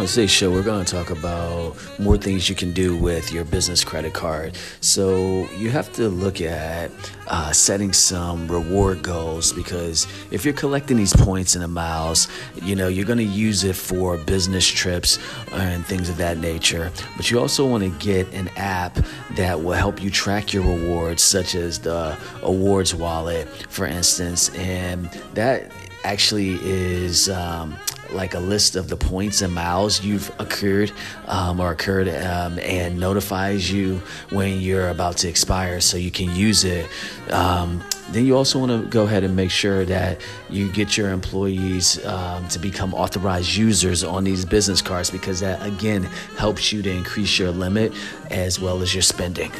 today's show, we're going to talk about more things you can do with your business credit card. So, you have to look at uh, setting some reward goals because if you're collecting these points and the miles, you know, you're going to use it for business trips and things of that nature. But you also want to get an app that will help you track your rewards, such as the Awards Wallet, for instance. And that actually is. Um, like a list of the points and miles you've accrued um, or occurred um, and notifies you when you're about to expire so you can use it. Um, then you also want to go ahead and make sure that you get your employees um, to become authorized users on these business cards because that again helps you to increase your limit as well as your spending.